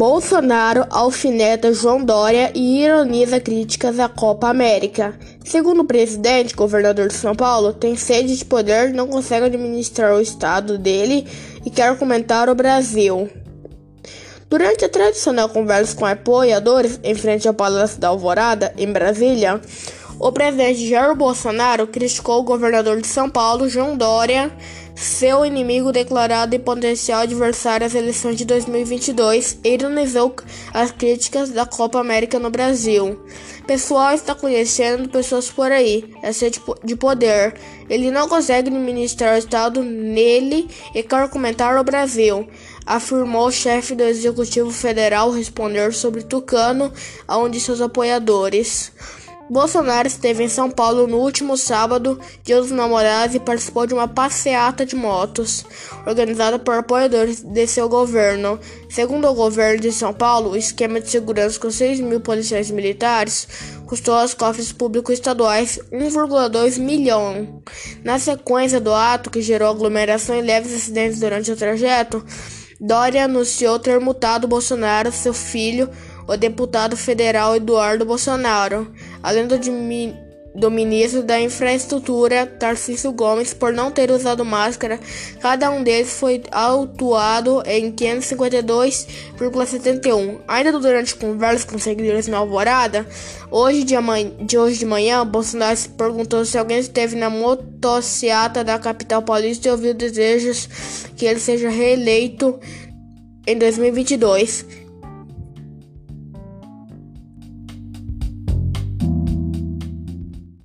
Bolsonaro alfineta João Dória e ironiza críticas à Copa América. Segundo o presidente, governador de São Paulo tem sede de poder, não consegue administrar o estado dele e quer comentar o Brasil. Durante a tradicional conversa com apoiadores em frente ao Palácio da Alvorada, em Brasília, o presidente Jair Bolsonaro criticou o governador de São Paulo, João Dória, seu inimigo declarado e potencial adversário às eleições de 2022, e ironizou as críticas da Copa América no Brasil. Pessoal está conhecendo pessoas por aí, é sede de poder. Ele não consegue administrar o Estado nele e quer comentar o Brasil afirmou o chefe do Executivo Federal responder sobre Tucano a um de seus apoiadores. Bolsonaro esteve em São Paulo no último sábado, dia dos namorados, e participou de uma passeata de motos, organizada por apoiadores de seu governo. Segundo o governo de São Paulo, o esquema de segurança com 6 mil policiais militares custou aos cofres públicos estaduais 1,2 milhão. Na sequência do ato, que gerou aglomeração e leves acidentes durante o trajeto, Dória anunciou ter multado Bolsonaro, seu filho, o deputado federal Eduardo Bolsonaro, além do, ministro da Infraestrutura Tarcísio Gomes por não ter usado máscara. Cada um deles foi autuado em 552,71. Ainda durante conversas com seguidores na Alvorada, hoje de, de hoje de manhã, Bolsonaro se perguntou se alguém esteve na motociata da capital paulista e ouviu desejos que ele seja reeleito em 2022.